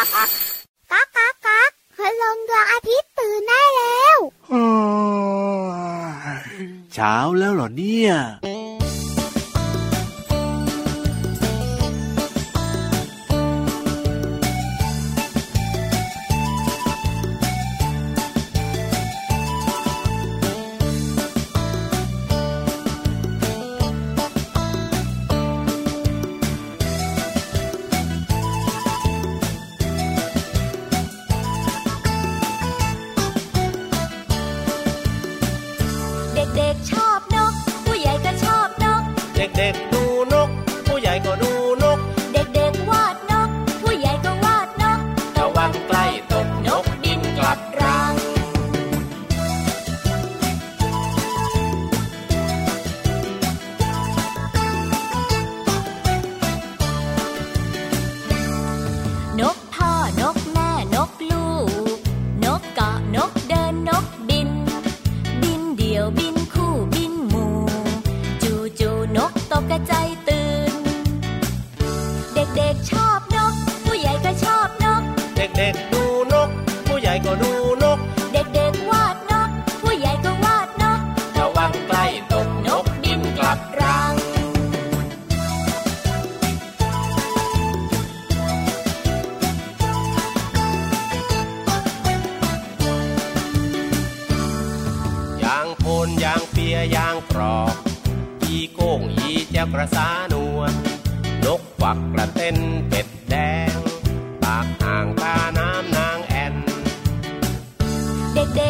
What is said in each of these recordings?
ก้าก้ากก๊ากพลงดวงอาทิตย์ตื่นได้แล้วเช้าแล้วเหรอเนี่ย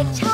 take time.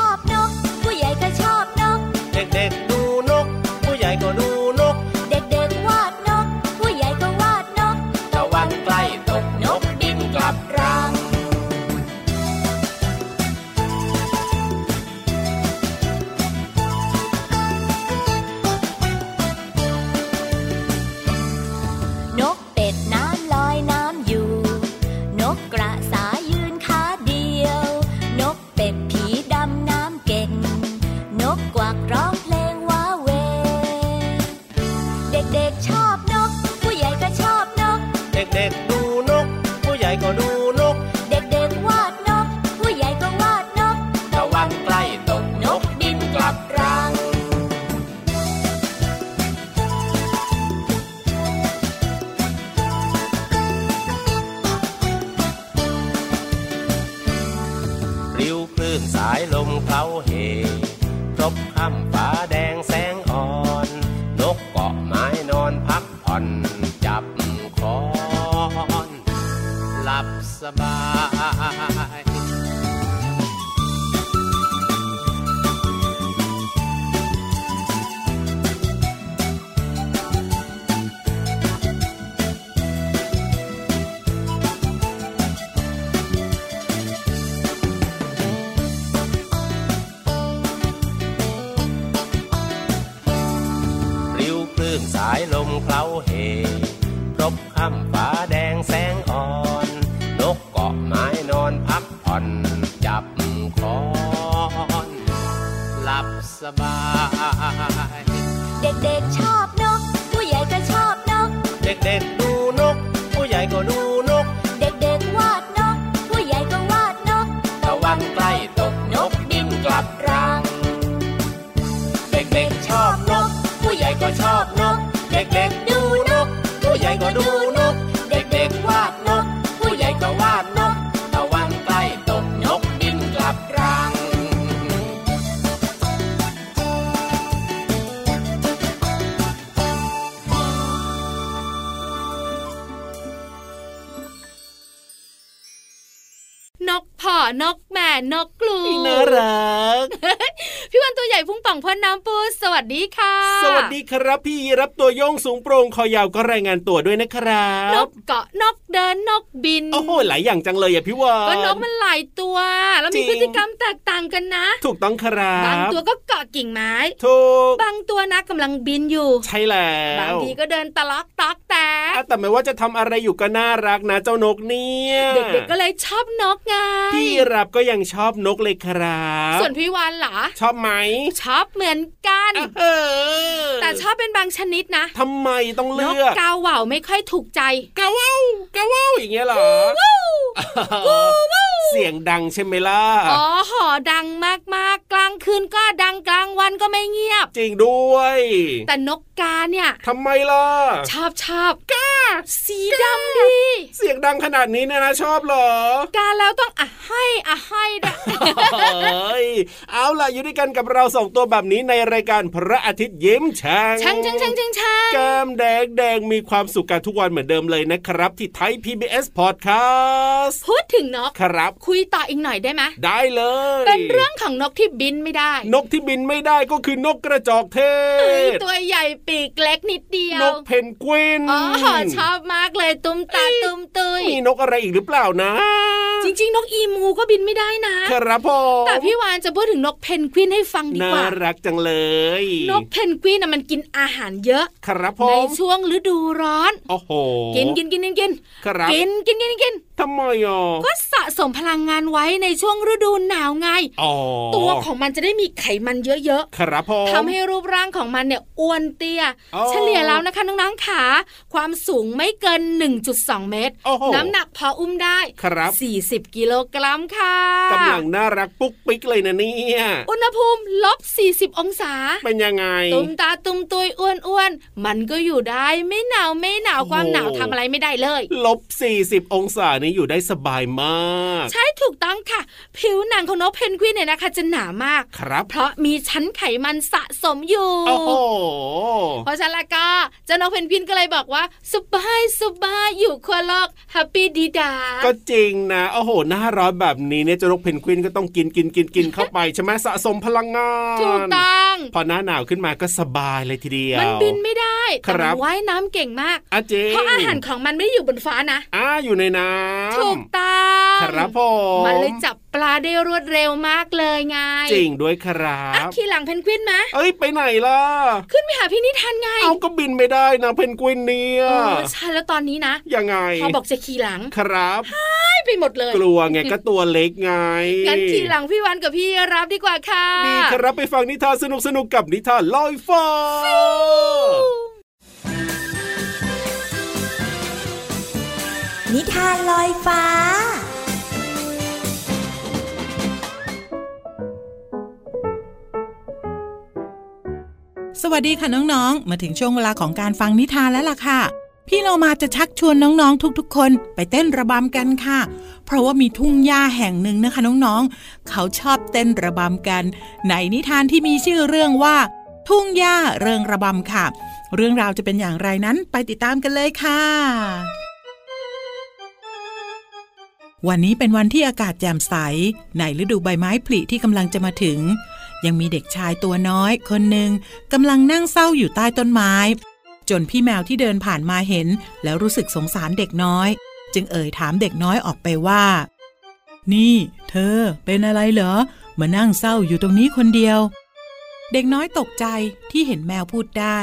สวัสดีครับพี่รับตัวโยงสูงโปร่งคอยาวก็รายงานตัวด้วยนะครับนกเกาะนกเดินนกบินโอ้โหหลายอย่างจังเลยอะพี่วานก็นกมันหลายตัว แล้วมีพฤติกรรมแตกต่างกันนะ ถูกต้องครับบางตัวก็เกาะกิ่งไม้ถูกบางตัวนะกำลังบินอยู่ ใช่แล้วบางทีก็เดินตะลักตักแต่แต่ไม่ว่าจะทำอะไรอยู่ก็น่ารักนะเจ้านกเนี่ยเด็กๆก็เลยชอบนกไงพี่รับก็ยังชอบนกเลยครับ ส่วนพี่วานหรอชอบไหมชอบเหมือนกันเออแต่ชอบเป็นบางชนิดนะ ทำไมต้องเลือกกาวเหว่าไม่ค่อยถูกใจกาวว่ากาวว่าอย่างเงี้ยเหรอ สียงดังใช่ไหมล่ะ อ๋อหอดังมากๆกลางคืนก็ดังกลางวันก็ไม่เงียบ จริงด้วย แต่นกกาเนี่ยทำไมล่ะ ชอบชอบกาสีดำดีเสียงดังขนาดนี้เนี่ยนะชอบเหรอ กาแล้วต้องอะให้อะให้ด้วยเฮ้ยเอาล่ะอยู่ด้วยกันกับเราสองตัวแบบนี้ในรายการพระอาทิตย์ยิ้มช่างช่างช่างช่างช่างช่างแก้มแดงแดงมีความสุขกันทุกวันเหมือนเดิมเลยนะครับ ที่ไทย PBS Podcast พูดถึงนกครับคุยต่ออีกหน่อยได้ไหมได้เลย เป็นเรื่องของนกที่บินไม่ได้ นกที่บินไม่ได้ก็คือนกกระจอกเทเอ้ยศตัวใหญ่ปีกเล็กนิดเดียนวกเพนกวินอ๋อชอบมากเลยตุ้มตาตุ้มตุยมีนกอะไรอีกหรือเปล่านะ จริง ๆ นกอีมูก็บินไม่ได้นะครับผมแต่พี่วานจะพูดถึงนกเพนกวินให้ฟังดีน่ากว่ารักจังเลย นกเพนกวินน่ะมันกินอาหารเยอะ ครับผในมช่วงฤดูร้อนโอ้โหกินกินกินกินกินครับกินกินกินกิน ทำไมอะก็สะสมพลังงานไว้ในช่วงฤดูหนาวไงอ๋อตัวของมันจะได้มีไขมันเยอะครับผมๆทำให้รูปร่างของมันเนี่ยอ้วนเตี้ยอ๋อเฉลี่ยแล้วนะคะน้องๆขา ความสูงไม่เกิน 1.2 เมตรโอ้โหน้ำหนักพออุ้มได้ครับ40 กิโลกรัมค่ะกำลังน่ารักปุ๊กปิ๊กเลยนะเนี่ยอุณหภูมิลบ 40 องศา เป็นยังไง ตุ้มตาตุ้มตุยอ้วนอ้วนๆมันก็อยู่ได้ไม่หนาวไม่หนาวโอ้โหความหนาวทำอะไรไม่ได้เลย ลบ 40 องศานี่อยู่ได้สบายมาก ใช่ถูกต้องค่ะ ผิวหนังของนกเพนกวินเนี่ยนะคะ จะหนามาก ครับ เพราะมีชั้นไขมันสะสมอยู่โอ้โหเพราะฉะนั้นแล้วก็เจ้านกเพนกวินก็เลยบอกว่าสบายสบายอยู่ขั้วโลก happy ดี๊ด๊า็จริงนะโอ้โหหน้าร้อนแบบนี้เนี่ยเจ้านกเพนกวินก็ต้องกินกินกินกินเข้าไปใช่ไหมสะสมพลังงานถูกต้องพอหน้าหนาวขึ้นมาก็สบายเลยทีเดียวมันบินไม่ได้ครัแต่บมันว่ายน้ำเก่งมากอาจริงเพราะอาหารของมันไม่ได้อยู่บนฟ้านะอ่าอยู่ในน้ำถูกต้องครับผมมันเลยจับปลาได้รวดเร็วมากเลยไงจริงด้วยครัอะบขี่หลังเพนกวินไหมเอ้ยไปไหนล่ะ ขึ้นไปหาพี่นิทานไง เอาก็บินไม่ได้นะเพนกวินเนี่ยเออใช่แล้วตอนนี้นะ ยังไงพอบอกจะขี่หลังครับให้ไปหมดเลยกลัวไงก็ตัวเล็กไงงั้นขี่หลังพี่วันกับพี่รับดีกว่าค่ะดีครับไปฟังนิทานสนุกสนุกๆกับนิทานลอยฟ้า นิทานลอยฟ้า สวัสดีค่ะน้องๆ มาถึงช่วงเวลาของการฟังนิทานแล้วล่ะค่ะ พี่เรามาจะชักชวนน้องๆ ทุกๆ คนไปเต้นระบำกันค่ะ เพราะว่ามีทุ่งหญ้าแห่งหนึ่งนะคะน้องๆ เขาชอบเต้นระบำกัน ในนิทานที่มีชื่อเรื่องว่า ทุ่งหญ้าเริงระบำค่ะ เรื่องราวจะเป็นอย่างไรนั้นไปติดตามกันเลยค่ะ วันนี้เป็นวันที่อากาศแจ่มใส ในฤดูใบไม้ผลิที่กำลังจะมาถึง ยังมีเด็กชายตัวน้อยคนหนึ่งกำลังนั่งเศร้าอยู่ใต้ต้นไม้ จนพี่แมวที่เดินผ่านมาเห็น แล้วรู้สึกสงสารเด็กน้อย จึงเอ่ยถามเด็กน้อยออกไปว่า นี่ เธอ เป็นอะไรเหรอ มานั่งเศร้าอยู่ตรงนี้คนเดียว เด็กน้อยตกใจที่เห็นแมวพูดได้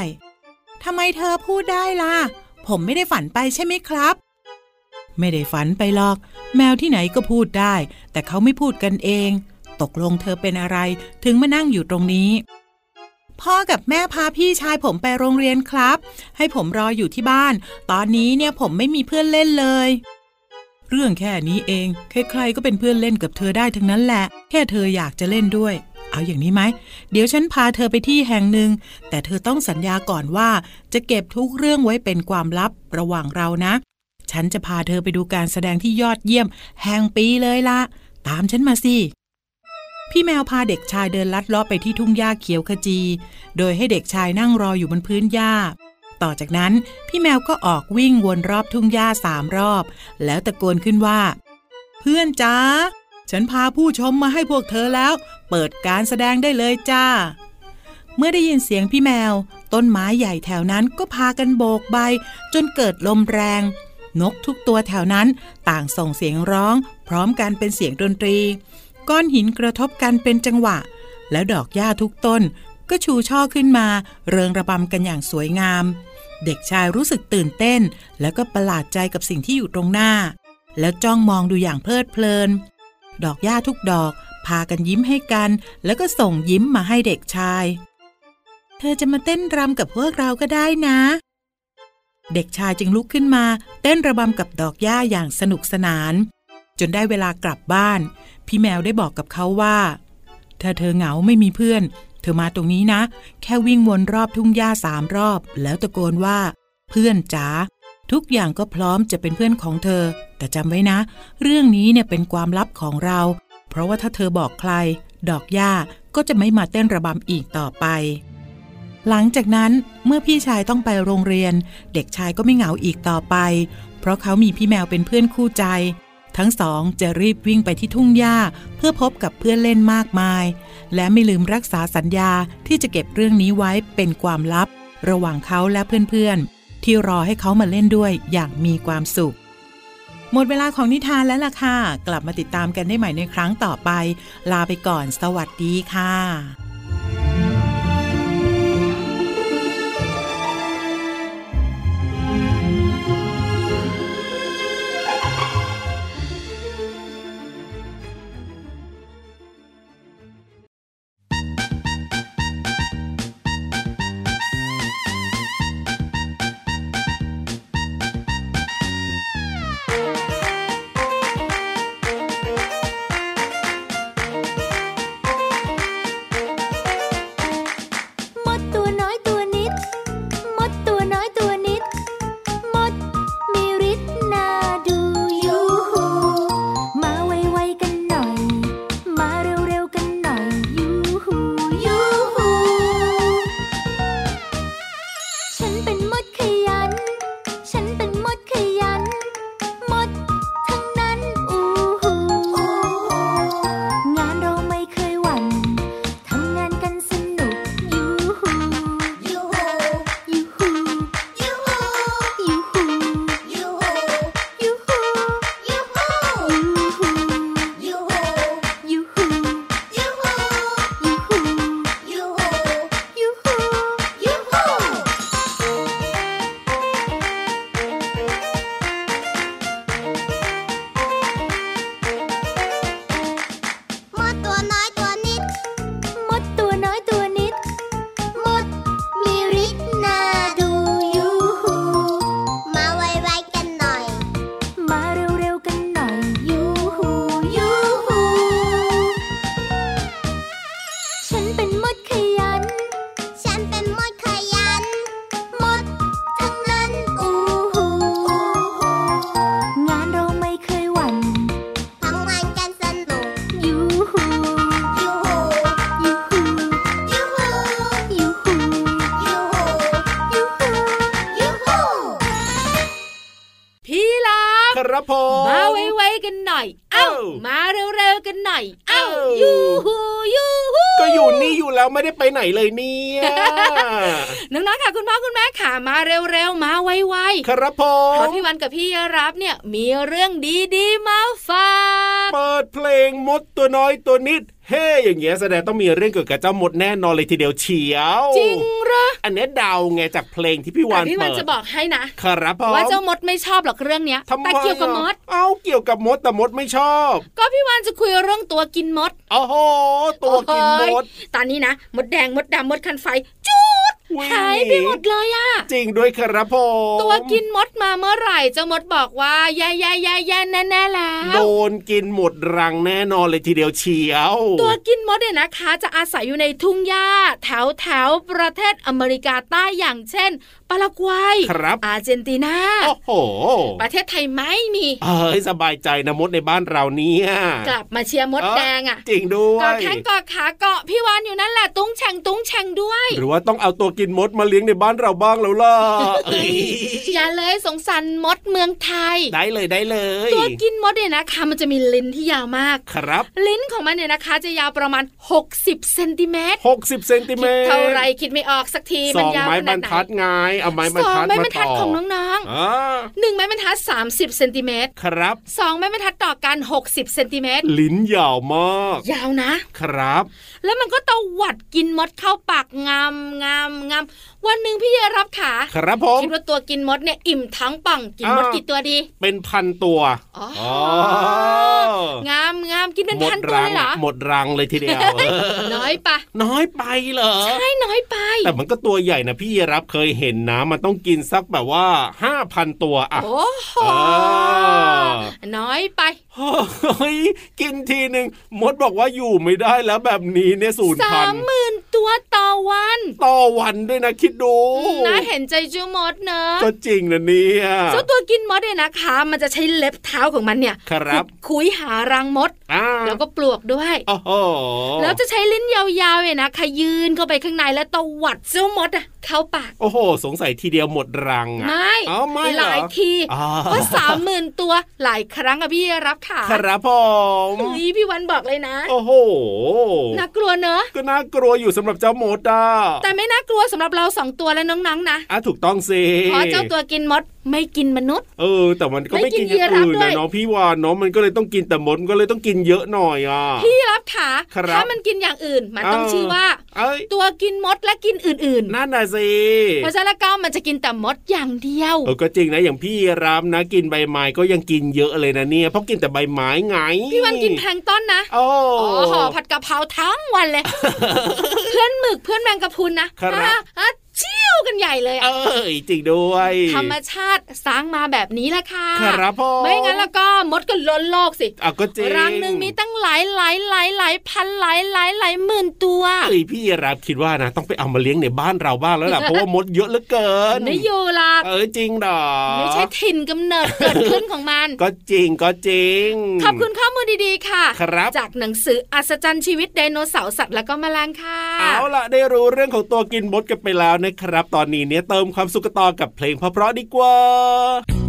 ทำไมเธอพูดได้ล่ะ ผมไม่ได้ฝันไปใช่ไหมครับ ไม่ได้ฝันไปหรอก แมวที่ไหนก็พูดได้ แต่เขาไม่พูดกันเอง ตกลงเธอเป็นอะไร ถึงมานั่งอยู่ตรงนี้ พ่อกับแม่พาพี่ชายผมไปโรงเรียนครับ ให้ผมรออยู่ที่บ้าน ตอนนี้เนี่ยผมไม่มีเพื่อนเล่นเลย เรื่องแค่นี้เอง ใครๆก็เป็นเพื่อนเล่นกับเธอได้ทั้งนั้นแหละ แค่เธออยากจะเล่นด้วย เอาอย่างนี้ไหม เดี๋ยวฉันพาเธอไปที่แห่งหนึ่ง แต่เธอต้องสัญญาก่อนว่า จะเก็บทุกเรื่องไว้เป็นความลับระหว่างเรานะ ฉันจะพาเธอไปดูการแสดงที่ยอดเยี่ยม แห่งปีเลยละ ตามฉันมาสิ พี่แมวพาเด็กชายเดินลัดเลาะไปที่ทุ่งหญ้าเขียวขจี โดยให้เด็กชายนั่งรออยู่บนพื้นหญ้า ต่อจากนั้นพี่แมวก็ออกวิ่งวนรอบทุ่งหญ้าสามรอบ แล้วตะโกนขึ้นว่า เพื่อนจ้า ฉันพาผู้ชมมาให้พวกเธอแล้ว เปิดการแสดงได้เลยจ้า เมื่อได้ยินเสียงพี่แมว ต้นไม้ใหญ่แถวนั้นก็พากันโบกใบ จนเกิดลมแรง นกทุกตัวแถวนั้นต่างส่งเสียงร้อง พร้อมกันเป็นเสียงดนตรี ก้อนหินกระทบกันเป็นจังหวะ แล้วดอกหญ้าทุกต้น ก็ชูช่อขึ้นมา เริงระบำกันอย่างสวยงาม เด็กชายรู้สึกตื่นเต้น แล้วก็ประหลาดใจกับสิ่งที่อยู่ตรงหน้า แล้วจ้องมองดูอย่างเพลิดเพลิน ดอกหญ้าทุกดอก พากันยิ้มให้กัน แล้วก็ส่งยิ้มมาให้เด็กชาย เธอจะมาเต้นรำกับพวกเราก็ได้นะ เด็กชายจึงลุกขึ้นมาเต้นระบำกับดอกหญ้าอย่างสนุกสนาน จนได้เวลากลับบ้าน พี่แมวได้บอกกับเขาว่า ถ้าเธอเหงาไม่มีเพื่อน เธอมาตรงนี้นะ แค่วิ่งวนรอบทุ่งหญ้าสามรอบ แล้วตะโกนว่า เพื่อนจ๋าทุกอย่างก็พร้อมจะเป็นเพื่อนของเธอ แต่จำไว้นะ เรื่องนี้เนี่ยเป็นความลับของเรา เพราะว่าถ้าเธอบอกใคร ดอกหญ้าก็จะไม่มาเต้นระบำอีกต่อไป หลังจากนั้นเมื่อพี่ชายต้องไปโรงเรียน เด็กชายก็ไม่เหงาอีกต่อไป เพราะเขามีพี่แมวเป็นเพื่อนคู่ใจ ทั้งสองจะรีบวิ่งไปที่ทุ่งหญ้า เพื่อพบกับเพื่อนเล่นมากมาย และไม่ลืมรักษาสัญญาที่จะเก็บเรื่องนี้ไว้เป็นความลับ ระหว่างเขาและเพื่อนๆ ที่รอให้เขามาเล่นด้วยอย่างมีความสุขหมดเวลาของนิทานแล้วล่ะค่ะ กลับมาติดตามกันได้ใหม่ในครั้งต่อไป ลาไปก่อน สวัสดีค่ะ เลยเนี่ยน้องๆค่ะคุณพ่อคุณแม่ค่ะมาเร็วๆมาไวๆครับผเพราะมพี่วันกับพี่รับเนี่ยมีเรื่องดีๆมาฝากเปิดเพลงมดตัวน้อยตัวนิด เฮ้อย่างเงี้ยแสดงต้องมีเรื่องเกี่ยวกับเจ้ามดแน่นอนเลยทีเดียวเฉียวจริงเหรออันเนี้ยเดาไงจากเพลงที่พี่แต่วานพี่วัเปินดจะบอกให้นะครับผมว่าเจ้ามดไม่ชอบหรอกเรื่องเนี้ยทำไมแต่เกี่ยวกับมดอะเอ้าเกี่ยวกับมดแต่มดไม่ชอบ ก็พี่วันจะคุยเรื่องตัวกินมดโอ้โหตัวกินมดโอ้ยตอนนี้นะมดแดงมดดำมดคันไฟจูดวิ่ง หายไปหมดเลยอะจริงด้วยครับผมตัวกินมดมาเมื่อไหร่เจ้ามดบอกว่าแย่แย่แย่แย่แน่แน่ๆแล้โดวนกินหมดรังแน่นอนเลยทีเดียวเฉียว ตัวกินมดเนี่ยนะคะ จะอาศัยอยู่ในทุ่งหญ้า แถวแถวประเทศอเมริกาใต้อย่างเช่นปารากวัยครับอาร์เจนตินาโอ้โห ประเทศไทยไม่มี เอ้ยสบายใจนะมดในบ้านเราเนี่ยกลับมาเชียร์มดแดงอะจริงด้วยก็แข้งกอขาเกาะพี่วานอยู่นั่นแหละตุ้งแฉงตุ้งแฉงด้วย หรือว่าต้องเอาตัวกินมดมาเลี้ยงในบ้านเราบ้างแล้วล่ะเอ้ยอย่าเลยสงสารมดเมืองไทย ได้เลยได้เลย ตัวกินมดเนี่ยนะคะมันจะมีลิ้นที่ยาวมากครับ ลิ้นของมันเนี่ยนะคะ จะยาวประมาณ 60เซนติเมตร60เซนติเมตรเท่าไรคิดไม่ออกสักทีสมันองยาวไม้ขบรนาดรไหนทัดไงเอาไม้บรรสองทัดไม้บรมารทัดต่อของน้องอ่าๆหนึ่งไม้บรรทัด30เซนติเมตรครับสองไม้บรรทัดต่อกัน60เซนติเมตรลิ้นยาวมาก ยาวนะ ครับ แล้วมันก็ตวัดกินมดเข้าปากงามงามงาม วันหนึ่งพี่เยรับขาครับผมคิดว่าตัวกินมดเนี่ยอิ่มท้องป่องกินมดอ่ากี่ตัวดี เป็นพันตัวอ๋ออ๋องามงามกินเป็นหมดพันตัวรัเลยเหรอหมดรังเลยทีเดียวเออน้อยปะน้อยไปเหรอใช่น้อยไป แต่มันก็ตัวใหญ่นะพี่รับเคยเห็นนะมันต้องกินสักแบบว่าห้าพันตัวอะโอ้โหเออน้อยไป เฮ้ยกินทีหนึ่งมดบอกว่าอยู่ไม่ได้แล้วแบบนี้เนี่ยสูญสาพันมธุ์หมื่นตัวต่อวัน ต่อวันด้วยนะคิดดูน่าเห็นใจเจ้ามดเนอะก็จริงนะเนี่ยเจ้าตัวกินมดเนี่ยนะคะ มันจะใช้เล็บเท้าของมันเนี่ยครับขุดคุยหารังมดอ่าแล้วก็ปลวกด้วยโอ้โหแล้วจะใช้ลิ้นยาวๆเนี่ยนะขยืนเข้าไปข้างในแล้วตวัดเจ้ามดอะเข้าปาก โอ้โห สงสัยทีเดียวหมดรังอะไม่อ๋อไม่เหรอหลายทีอ๋อก็สามหมื่นตัวหลายครั้งอะพี่รับค่ะ ครับผมเฮ้ยพี่วันบอกเลยนะ โอ้โห น่ากลัวเนอะ ก็น่ากลัวอยู่สำหรับเจ้ามดอะแต่ไม่น่ากลัวสำหรับเราสองตัวและน้องๆนะอะถูกต้องสิเพราะเจ้าตัวกินมดไม่กินมนุษย์ เออ แต่มันก็ไม่ไม่กิกินนอย่างอื่นยีราฟด้วนะยน้องพี่วานเนาะมันก็เลยต้องกินแต่มดก็เลยต้องกินเยอะหน่อยอะ พี่รับขาครับถ้ามันกินอย่างอื่น มันต้องเออชื่อว่าเอ้ยตัวกินมดและกินอื่นนั่นน่ะสิๆเพราะฉะนั้นแล้วก็มันจะกินแต่มดอย่างเดียว เออ ก็จริงนะอย่างพี่รามนะ กินใบไม้ก็ยังกินเยอะเลยนะเนี่ยเพราะกินแต่ใบไม้ไง พี่วันกินแพลงก์ต้นนะโอ้โอ้โหผัดกะเพราทั้งวันเลย เพื่อนหมึกเพื่อนแมงกะพรุนนะครับอะชิ วกันใหญ่เลยเออะอจริงด้วย ธรรมชาติสร้างมาแบบนี้แหละค่ะครับพ่อไม่งั้นแล้วก็มดก็ล้นโลกสิอะก็จริงรังหนึ่งมีตั้งหลายหลายหลายหลายพันหลายหลายหลายหมื่นตัวเอ้ยพี่รับคิดว่านะต้องไปเอามาเลี้ยงในบ้านเราบ้างแล้วล่ะเพราะว่ามดเยอะเหลือเกินไม่อยู่หรอกเออจริงดอไม่ใช่ถิ่นกำเนิดเกิดขึ้นของมัน ก็จริงก็จริง ขอบคุณข้อมูลดีๆค่ะ ครับ จากหนังสืออัศจรรย์ชีวิตไดโนเสาร์สัตว์และก็แมลงค่ะ เอาล่ะได้รู้เรื่องของตัวกินมดกันไปแล้วนะครับตอนนี้เนี่ยเติมความสุขกันต่อกับเพลงเพราะๆดีกว่า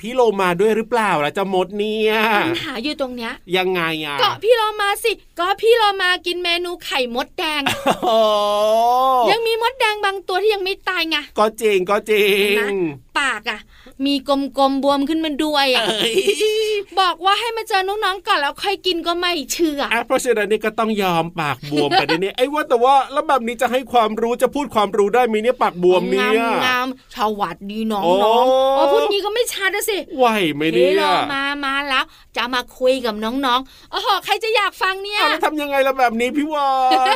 พี่โลมาด้วยหรือเปล่าล่ะเจ้ามดเนี่ยปัญหาอยู่ตรงเนี้ย ยังไงอะเกาะพี่โลมาสิเก็พี่โลมากินเมนูไข่มดแดงโอ้ยังมีมดแดงบางตัวที่ยังไม่ตายไงก็จริงก็จริงเห็นไหมปากอะ มีกลมๆบวมขึ้นมาด้วยเออะ้ยบอกว่าให้มาเจอน้องๆก่อนแล้วค่อยกินก็ไม่เชื่ออะเพราะฉะนั้นนี่ก็ต้องยอมปากบวมไปเดี๋ยวนี้ไอ้ว่าแต่ว่าแล้วแบบนี้จะให้ความรู้จะพูดความรู้ได้ไหมเนี่ยปากบวมเนี่ยงามงามสวัสดีน้องโอ้น้องอ๋อพูดงี้ก็ไม่ชัดนะสิไหวไหมเนี่พี่ยโลมามาแล้ว จะมาคุยกับน้องๆโอ้โหใครจะอยากฟังเนี่ยเอาแล้วทำยังไงล่ะแบบนี้พี่วา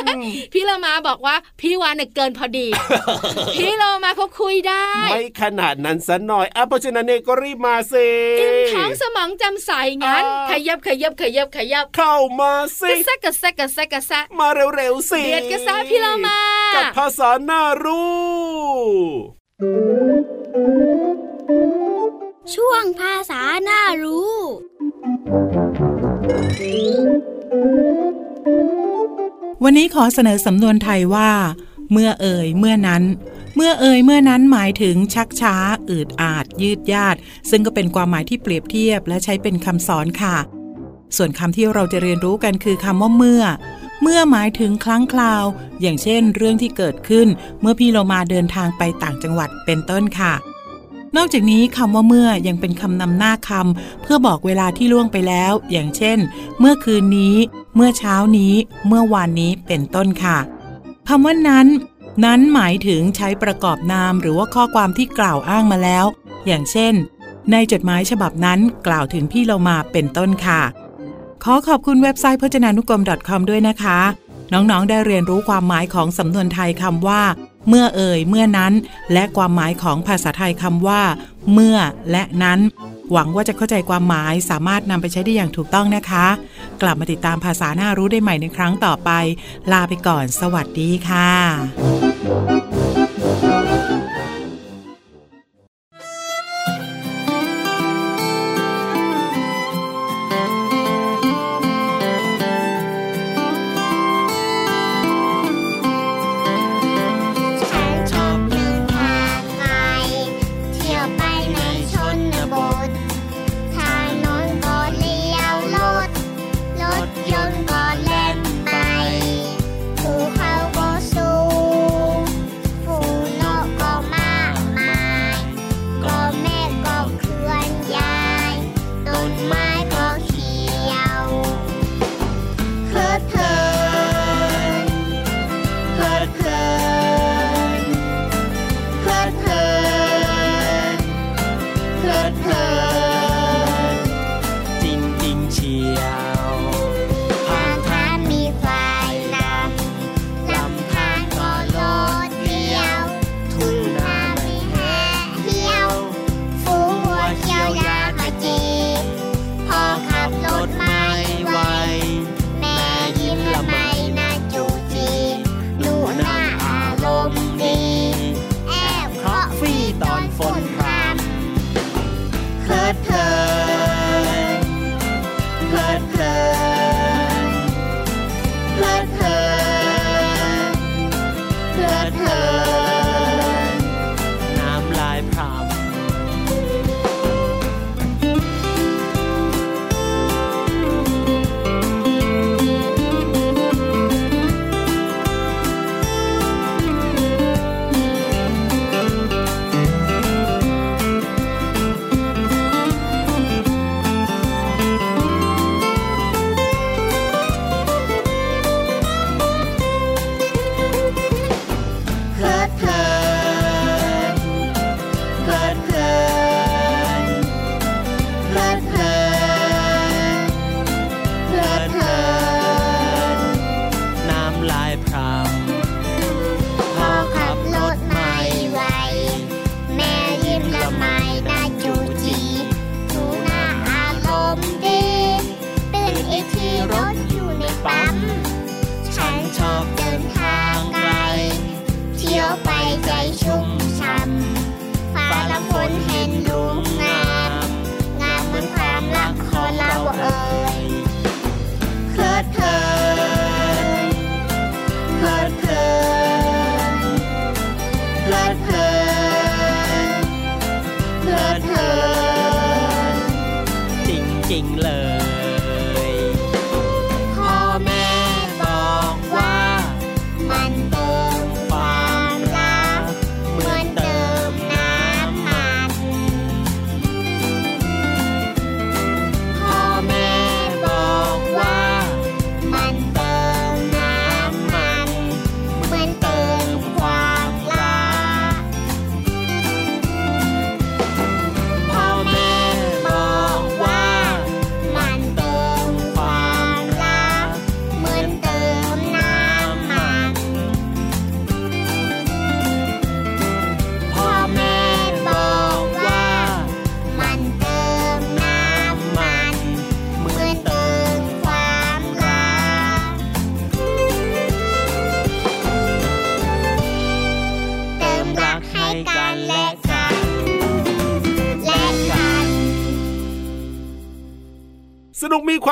นพี่โลมาบอกว่าพี่วานเนี่ยเกินพอดี พี่โลมาเขาคุยได้ ไม่ขนาดนั้นซะหน่อยอะเพราะฉะนั้นเนี่ยก็รีบมาสิอิ่มท้องสมองจำใสงั้นอ่าขยับขยับขยับขยับ เข้ามาสิกระแซะกระแซะกระแซะกระแซะมาเร็วๆสิเบียดกระแซะพี่เรามา กับภาษาหน้ารู้ช่วงภาษาหน้ารู้ วันนี้ขอเสนอสำนวนไทยว่า เมื่อเอ่ยเมื่อนั้น เมื่อเอ่ยเมื่อนั้นหมายถึงชักช้า อืดอาด ยืดยาด ซึ่งก็เป็นความหมายที่เปรียบเทียบและใช้เป็นคำสอนค่ะ ส่วนคำที่เราจะเรียนรู้กันคือคำว่าเมื่อ เมื่อหมายถึงครั้งคราว อย่างเช่น เรื่องที่เกิดขึ้น เมื่อพี่โลมาเดินทางไปต่างจังหวัดเป็นต้นค่ะนอกจากนี้คำว่าเมื่อยังเป็นคำนำหน้าคำเพื่อบอกเวลาที่ล่วงไปแล้ว อย่างเช่น เมื่อคืนนี้ เมื่อเช้านี้ เมื่อวานนี้เป็นต้นค่ะคำว่านั้น นั้นหมายถึงใช้ประกอบนามหรือว่าข้อความที่กล่าวอ้างมาแล้ว อย่างเช่น ในจดหมายฉบับนั้นกล่าวถึงพี่เรามาเป็นต้นค่ะ ขอขอบคุณเว็บไซต์พจนานุกรม .com ด้วยนะคะ น้องๆ ได้เรียนรู้ความหมายของสำนวนไทยคำว่า เมื่อเอ่ยเมื่อนั้น และความหมายของภาษาไทยคำว่า เมื่อและนั้น หวังว่าจะเข้าใจความหมายสามารถนำไปใช้ได้อย่างถูกต้องนะคะ กลับมาติดตามภาษาหน้ารู้ได้ใหม่ในครั้งต่อไป ลาไปก่อน สวัสดีค่ะ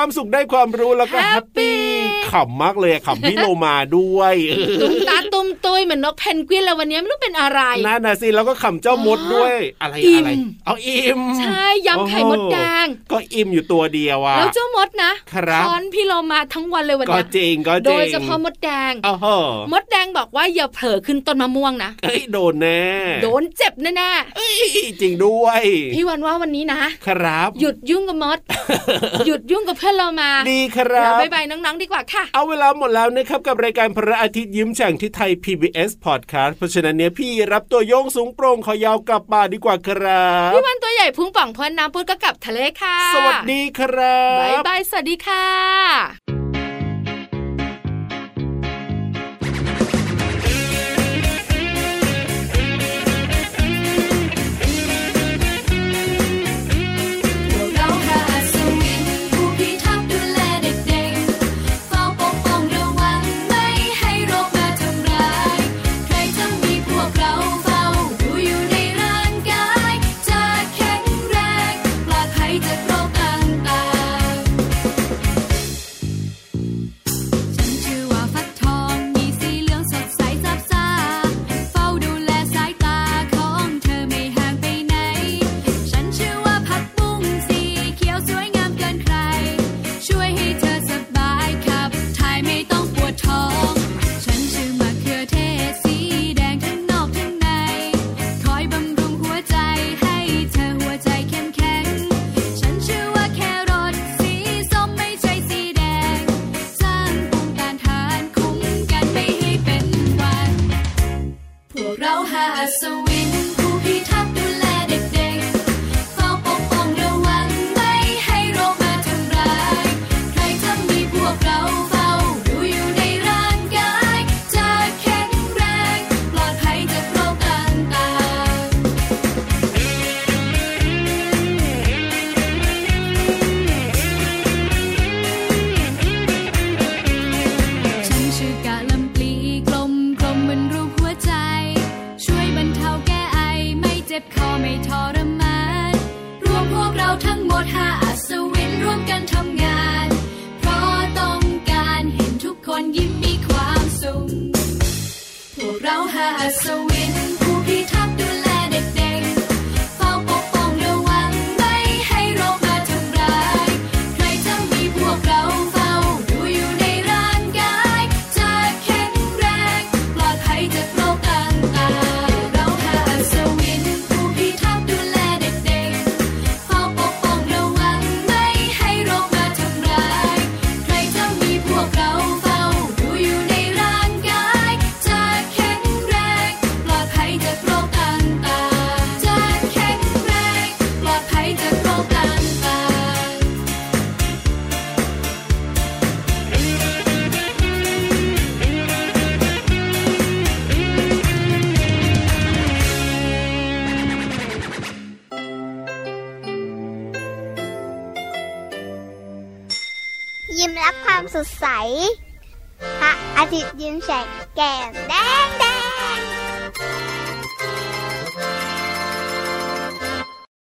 มสุขได้ความรู้แล้วก็แฮปปี้ขำมากเลยอะขำพี่โลมาด้วยตุ้มตาตุ้มตุ ยเหมือนนกเพนกวินเลยวันนี้ไม่รู้เป็นอะไรนั่นน่ะสิแล้วก็ขำเจ้ามดด้วยอะไรอิ่มอะไรเอาอิ่มใช่ยำไข่มดแดงโอ้โหก็อิ่มอยู่ตัวเดียวอะแล้วเจ้ามดนะครับอนพี่โลมาทั้งวันเลยวันก็เนี้ยจริงก็จริงโดยเฉพาะมดแดงโอ้โหมดแดงบอกว่าอย่าเผลอขึ้นต้นมะม่วงนะเอ้ยโดนแน่โดนเจ็บแน่เอ้ยจริงด้วยๆพี่วันว่าวันนี้นะ ครับ หยุดยุ่งกับมด หยุดยุ่งกับเพื่อนเรามาดีครัแล้วบบายบายน้องๆดีกว่าค่ะ เอาเวลาหมดแล้วนะครับกับรายการพระอาทิตย์ยิ้มแฉ่งที่ไทย PBS Podcast เพราะฉะนั้นเนี่ยพี่รับตัวโยงสูงโปร่งขอยาวกลับบ้านดีกว่าครับพี่วันตัวใหญ่พุงป่องพอนน้ำพุดก็กลับทะเลค่ะ สวัสดีครับบายบายสวัสดีค่ะ